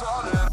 solid.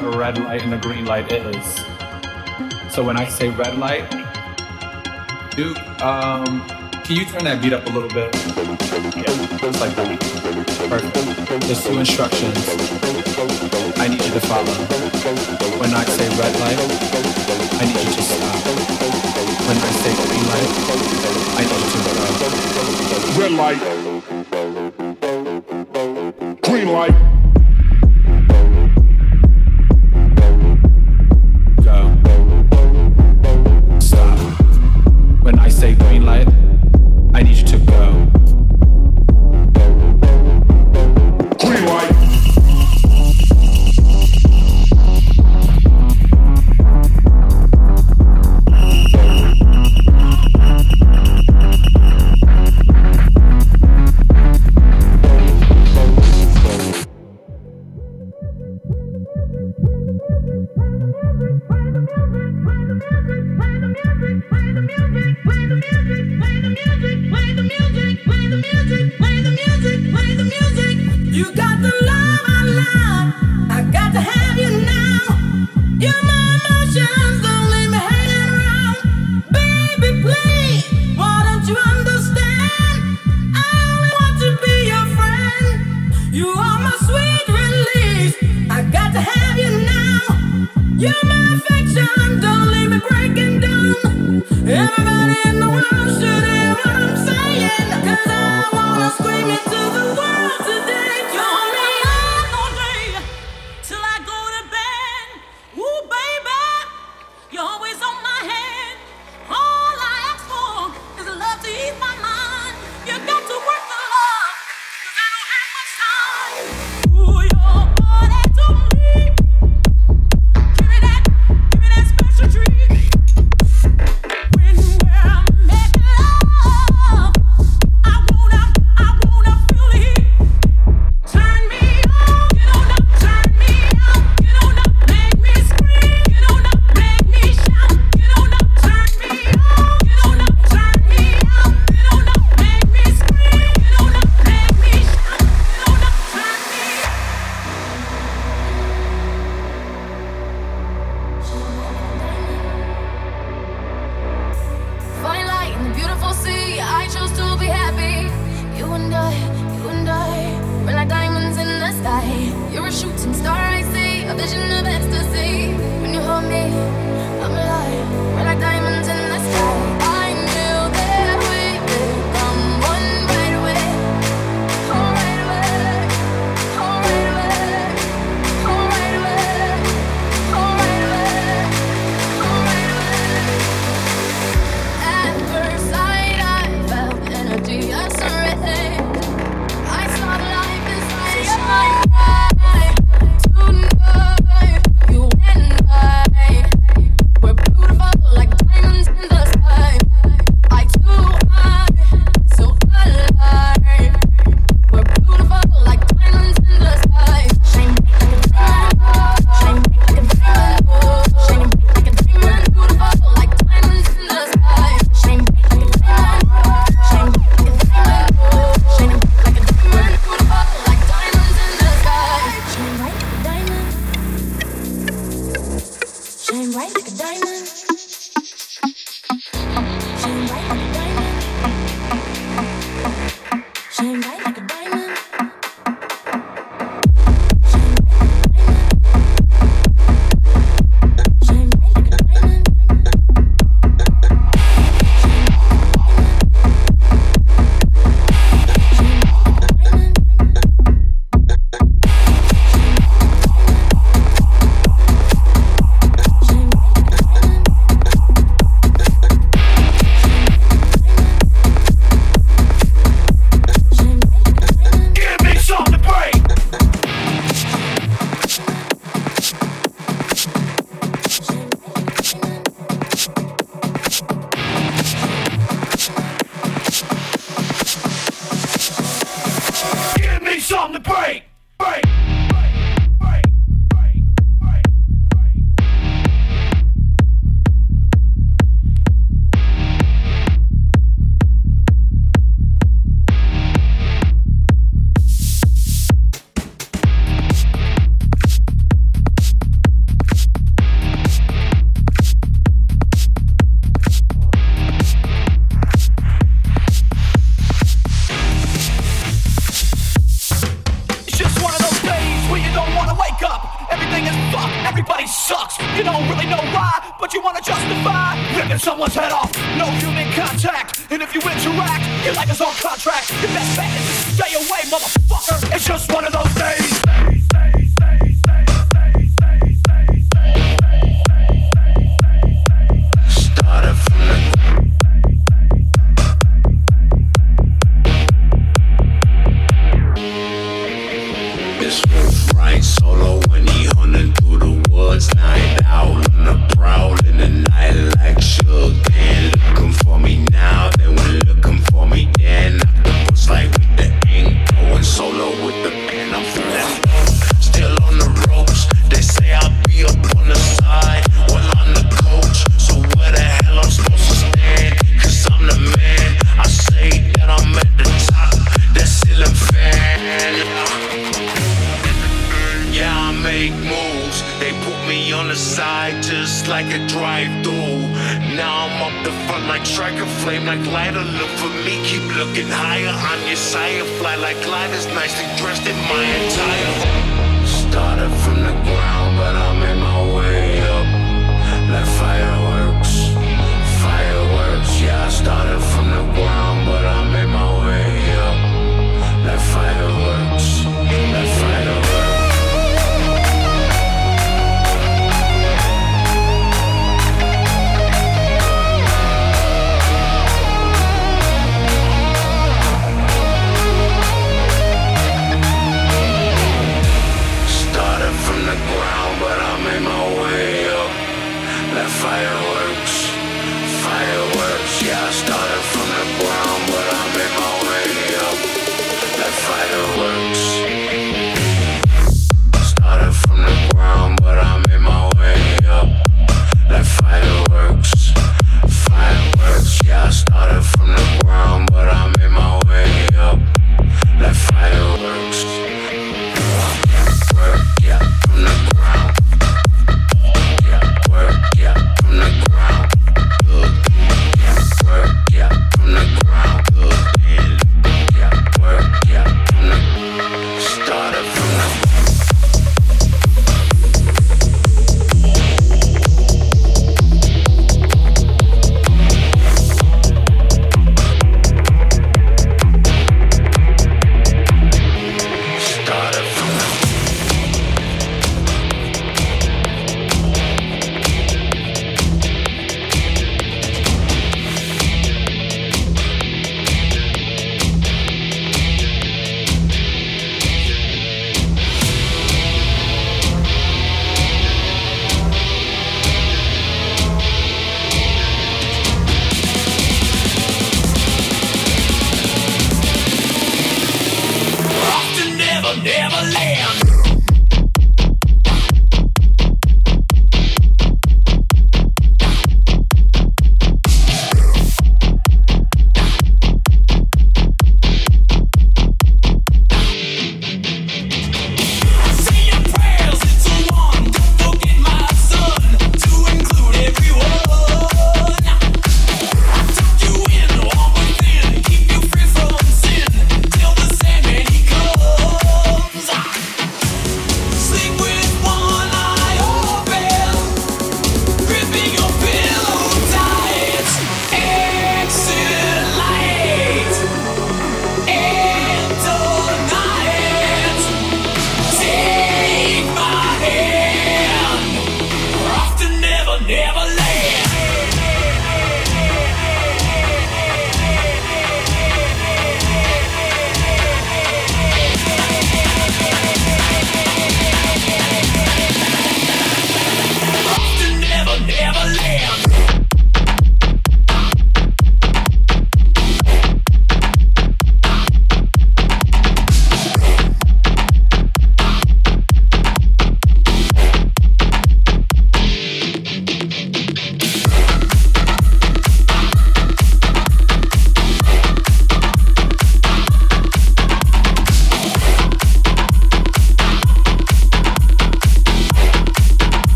a red light and a green light is. So when I say red light, Duke, um, can you turn that beat up a little bit? Yeah, just like that. Perfect. There's two instructions I need you to follow. When I say red light, I need you to stop. When I say green light, I need you to go. Red light. Green light.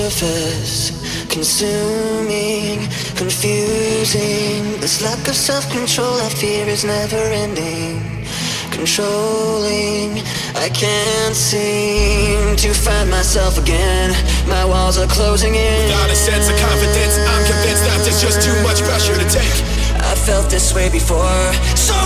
surface, consuming, confusing. This lack of self-control I fear is never ending. Controlling, I can't seem to find myself again. My walls are closing in. Without a sense of confidence, I'm convinced that there's just too much pressure to take. I felt this way before. So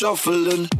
shuffling.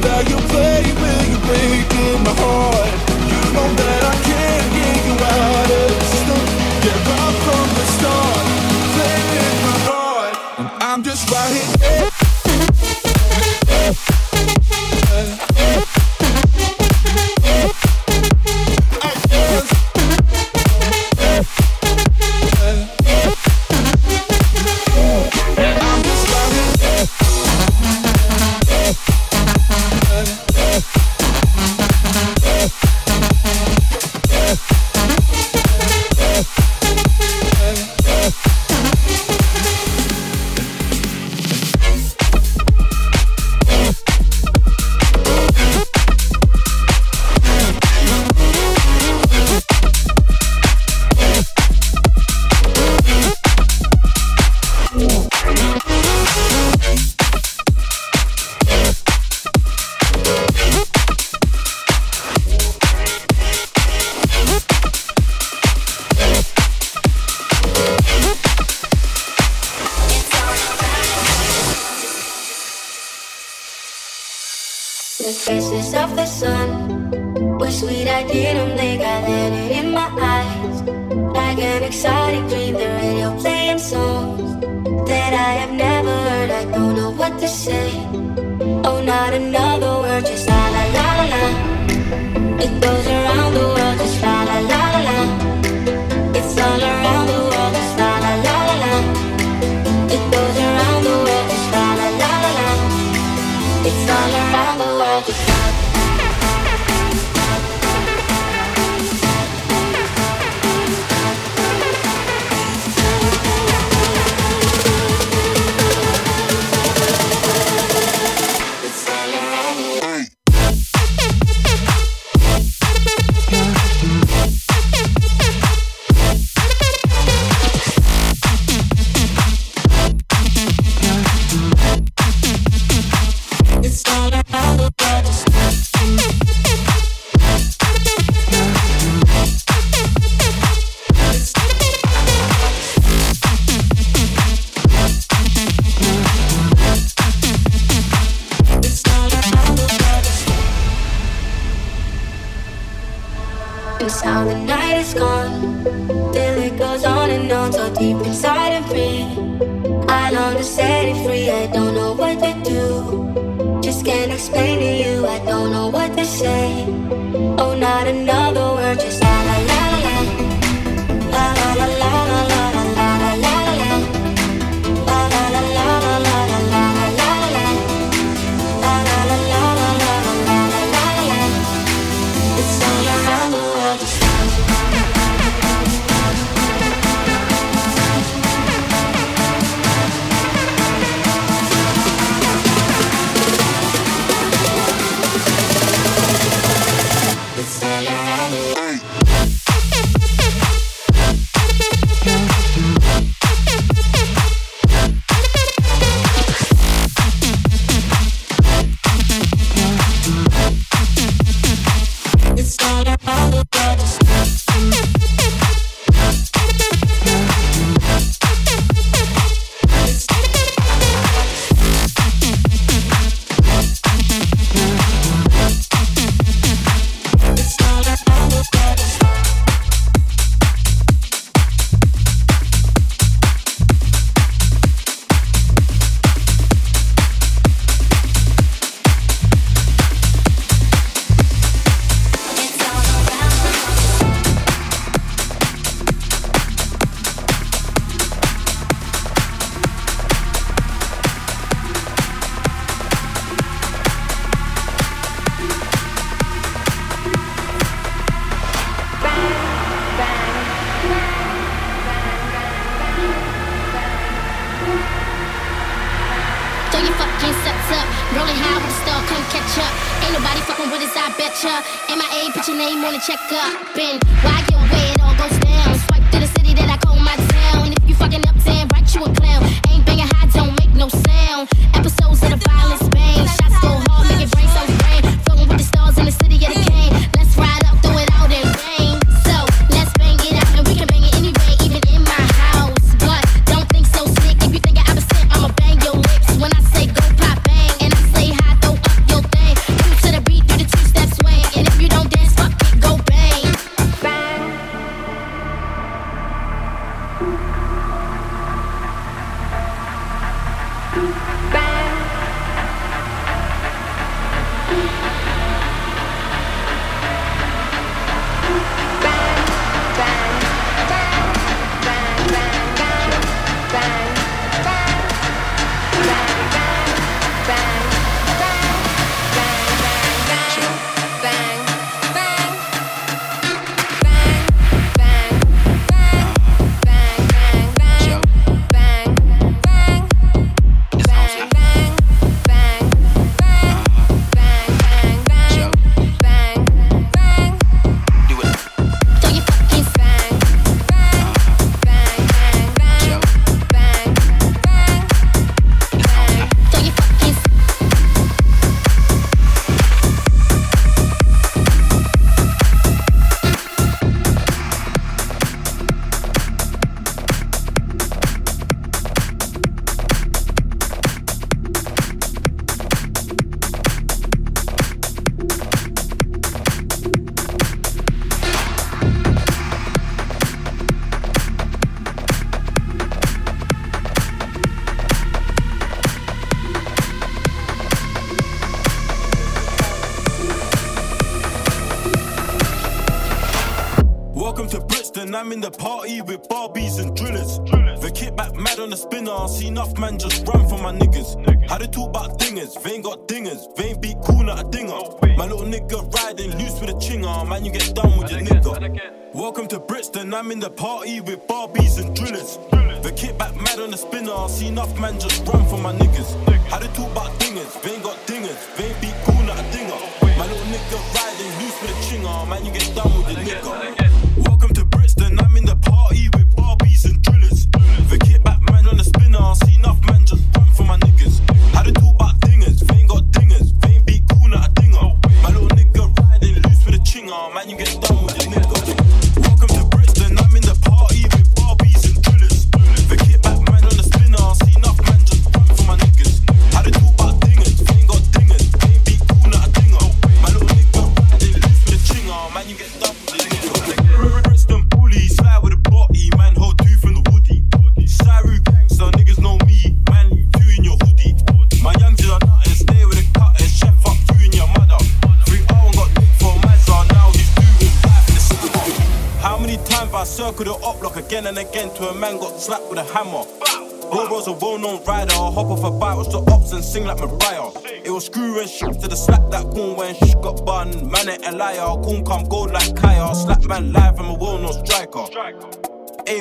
That you play, will you play?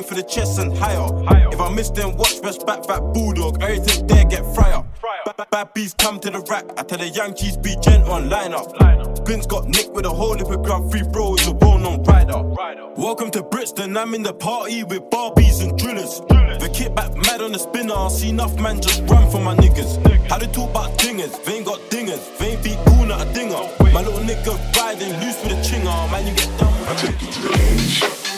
Aim for the chest and higher. higher. If I miss them, watch best back fat bulldog. Everything there get fryer. Bad, bad bees come to the rack. I tell the young cheese be gent on line up. Vince got nicked with a whole heap of grub. Free bro is a well-known rider. Welcome to Brixton. I'm in the party with Barbies and drillers. The kit back mad on the spinner. I see enough man just run for my niggas. How they talk about dingers? They ain't got dingers. They ain't beat cool, not a dinger. My little nigga riding loose with a chinger. Man, you get done. I take you to the candy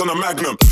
Lately, lately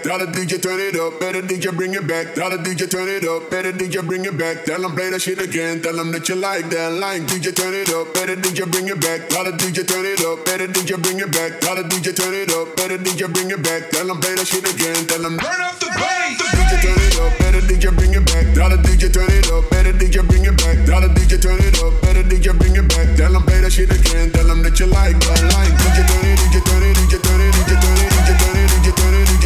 back. Tell the DJ turn it up, better DJ bring it back. Tell the DJ turn it up, better DJ bring it back. Tell them play that shit again, tell them that you like that line. DJ turn it up, better DJ bring it back. Tell the DJ turn it up, better DJ bring it back. Tell the DJ turn it up, better DJ bring it back. Tell them play that shit again, tell them turn up the bass. DJ turn it up, better DJ bring it back. Tell the DJ turn it up, better DJ bring it back. Tell the DJ turn it up, better DJ bring it back. Tell them play that shit again, tell them that you like that line. DJ turn it, DJ turn it, DJ turn it, DJ turn it, DJ turn it,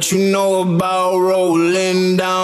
What you know about rolling down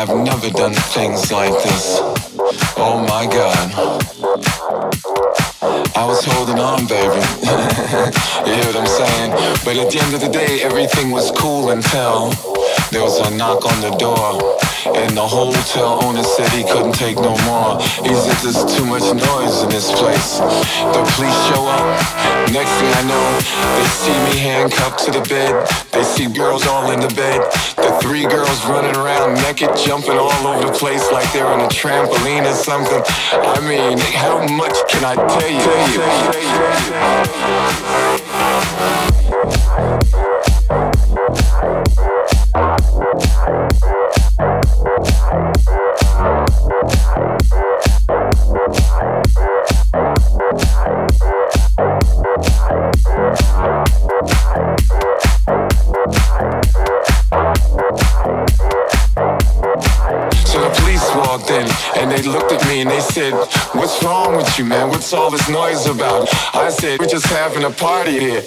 I've never done things like this. Oh my god. I was holding on, baby. you hear what I'm saying? But at the end of the day, everything was cool until there was a knock on the door. And the hotel owner said he couldn't take no more. He said there's too much noise in this place. The police show up. Next thing I know, they see me handcuffed to the bed. They see girls all in the bed. The three girls running around naked, jumping all over the place like they're on a trampoline or something. I mean, how much can I tell you? and What's you, man? What's all this noise about? I said, We're just having a party here.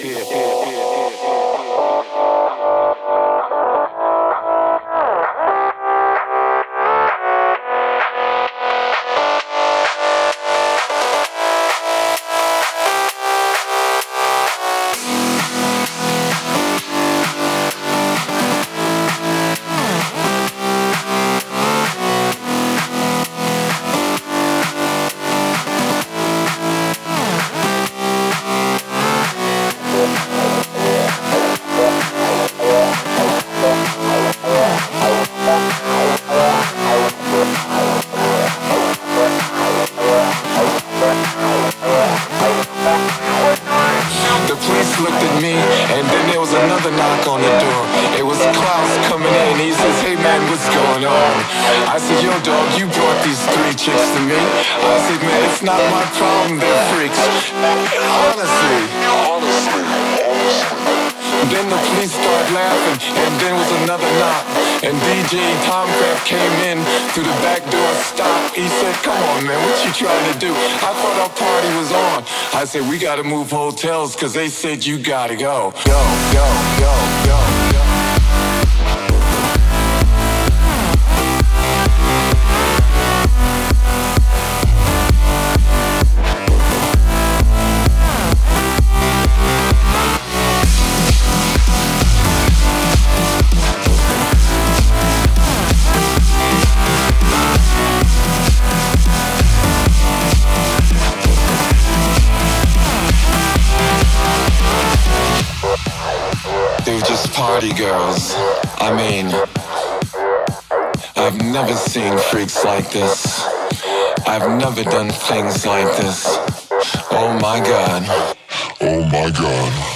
Cause they said you gotta go. Go, go, go, go. party girls. I mean, I've never seen freaks like this. I've never done things like this. Oh my god. Oh my god.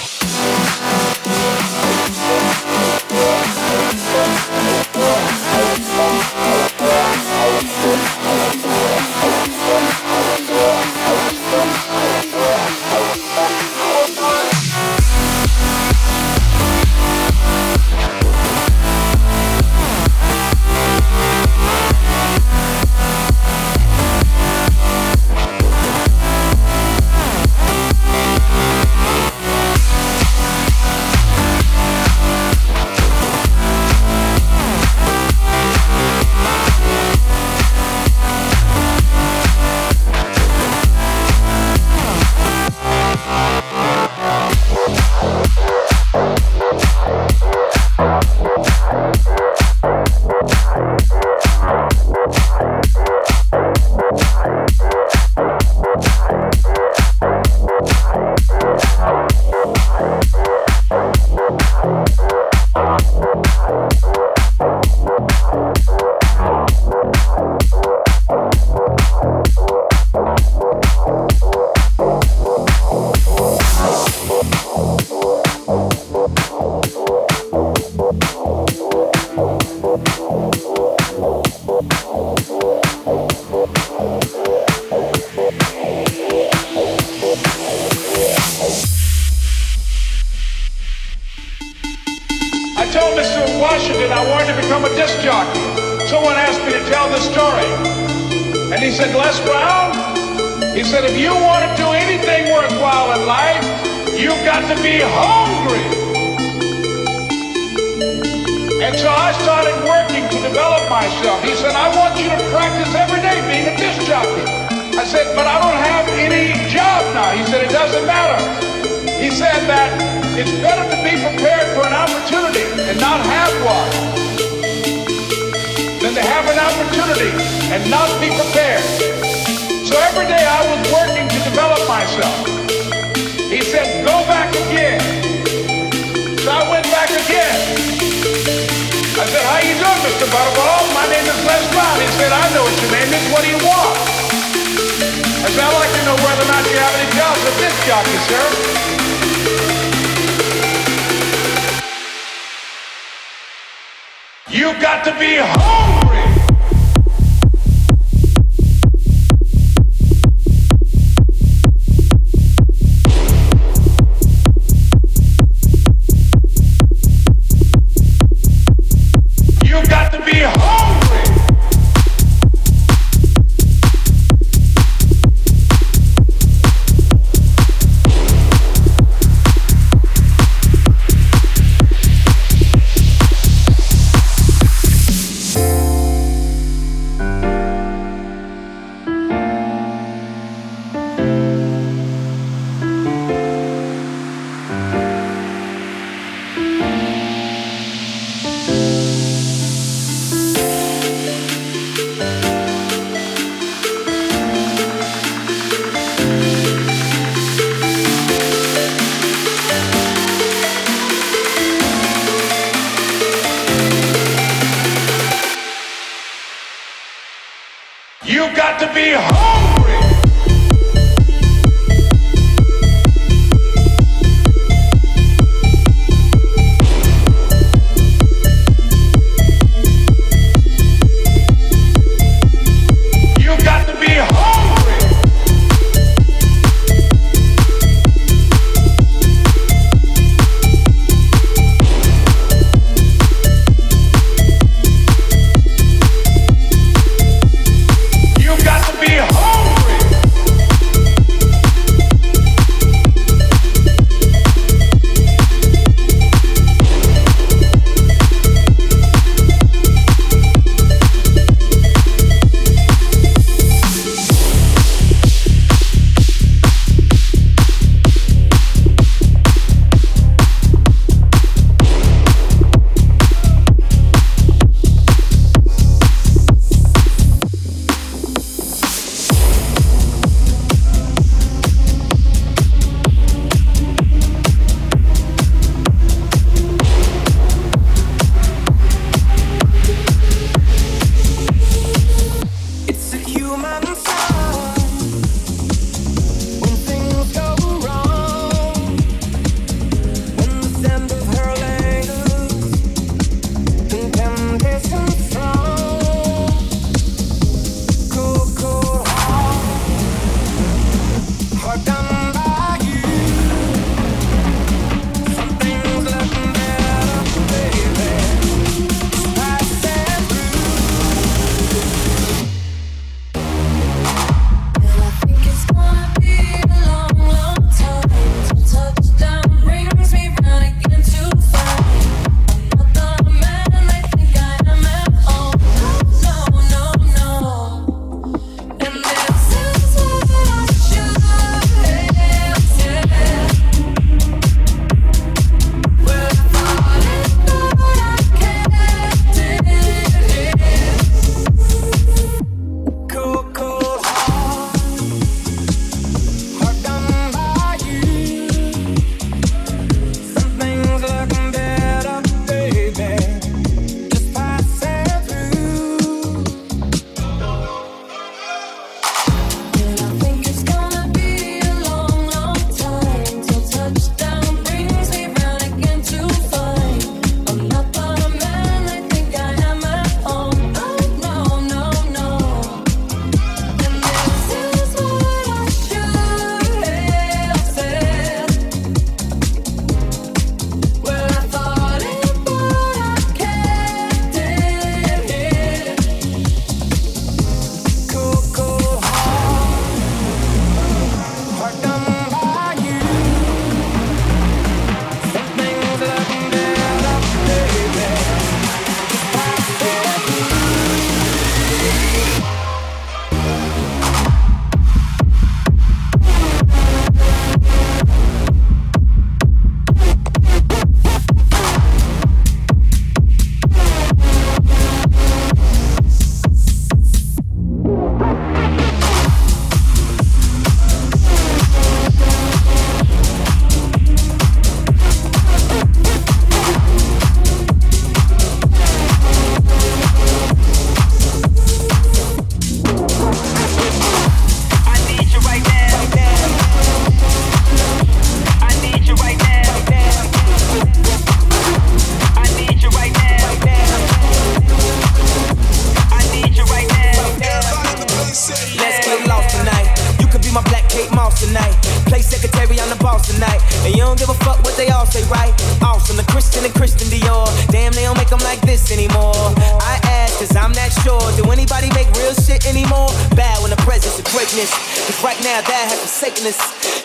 Greatness. Cause right now, that has forsaken us.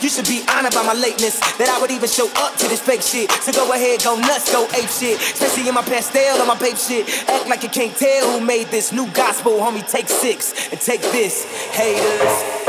You should be honored by my lateness. That I would even show up to this fake shit. So go ahead, go nuts, go ape shit. Especially in my Pastelle or my Bape shit. Act like you can't tell who made this new gospel, homie. Take six and take this, haters.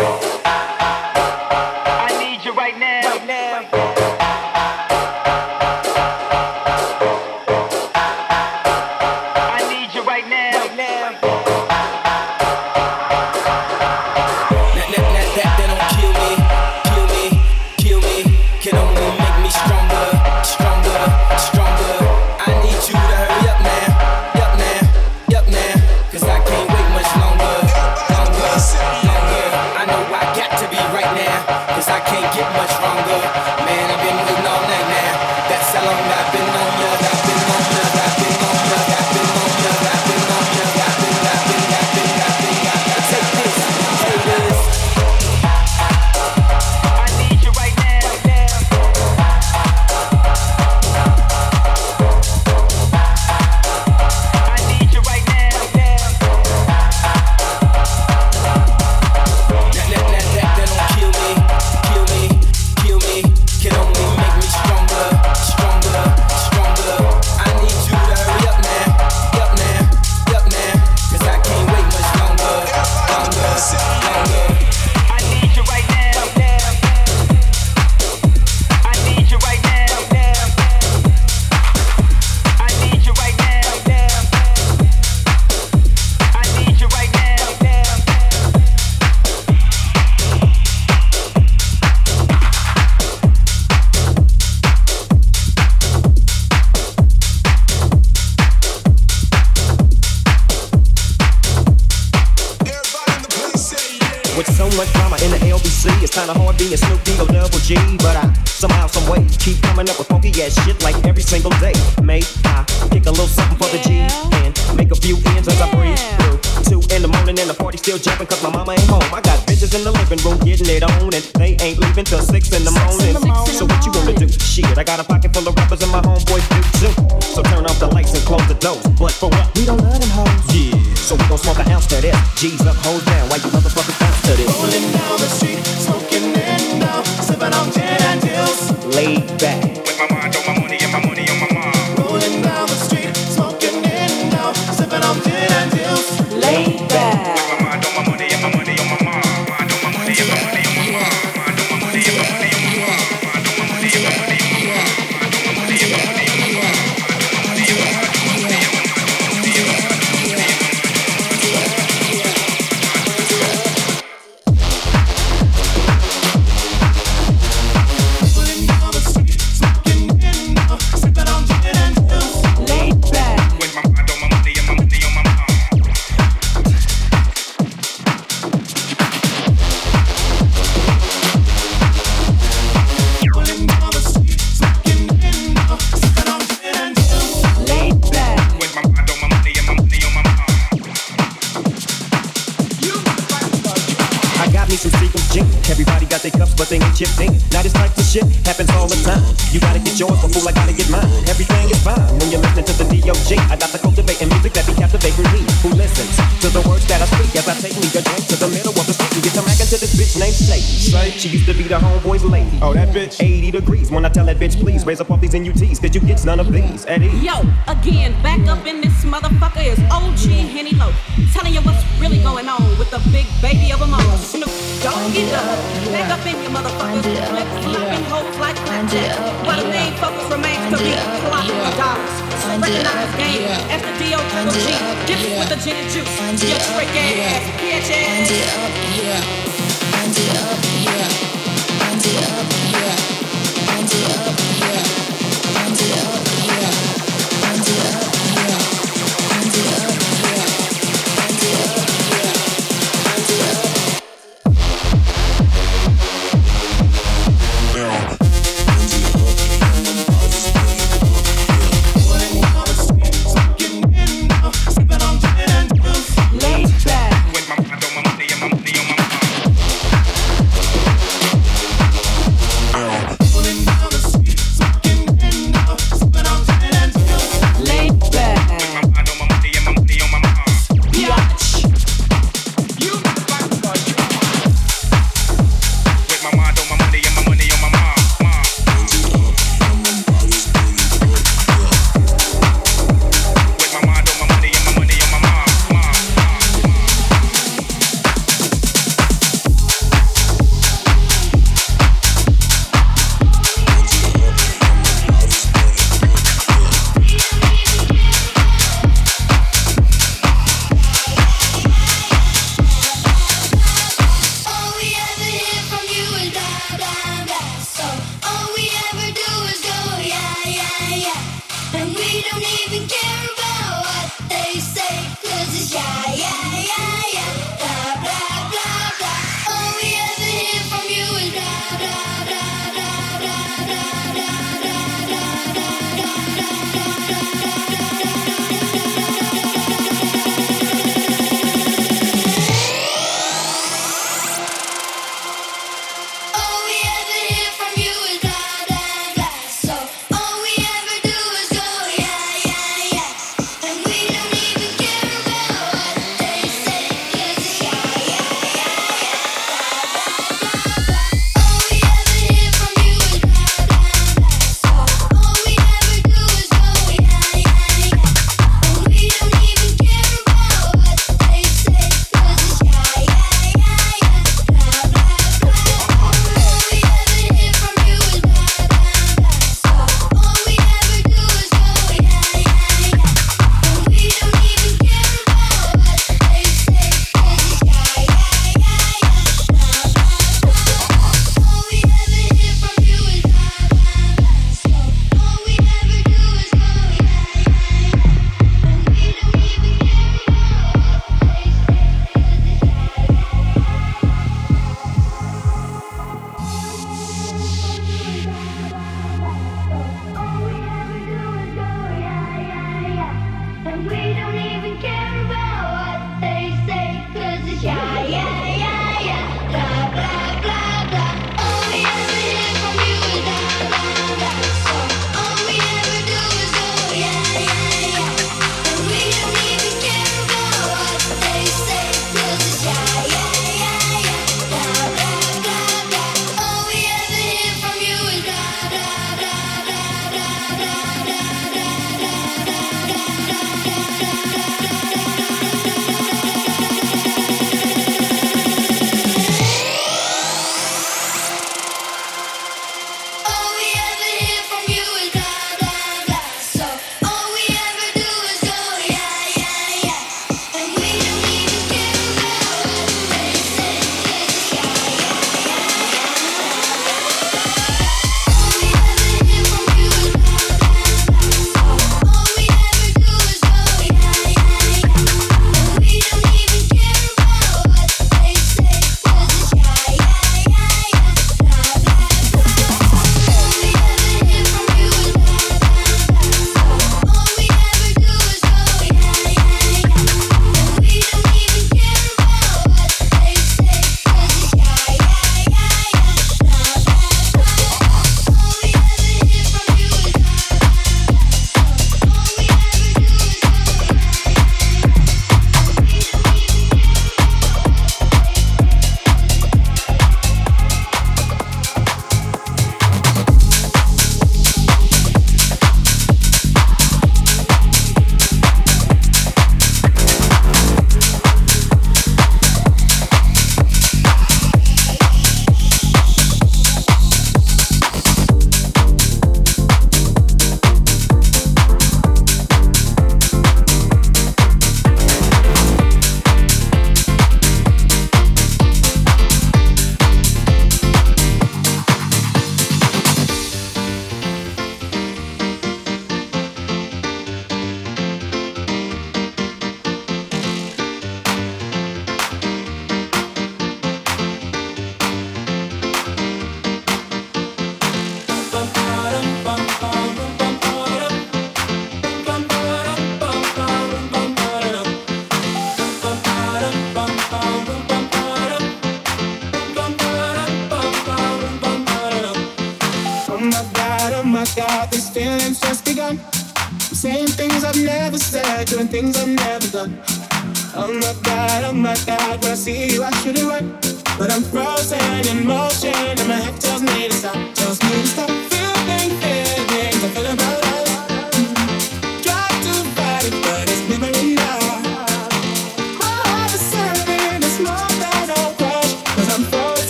Raise up off these NUTs, cause you get none of these. Eddie. Yo, again, back up in this motherfucker is OG Henny Low. Telling you what's really going on with the big baby of them all. Snoop, Doggy Dogg. Back up in your motherfuckers. Flip flopping hoes like Clapjack. But the main focus remains to be clocking dollars. Recognize game. As the D.O. Triple G. Get it with the gin and juice. You trick ass, bitch ass.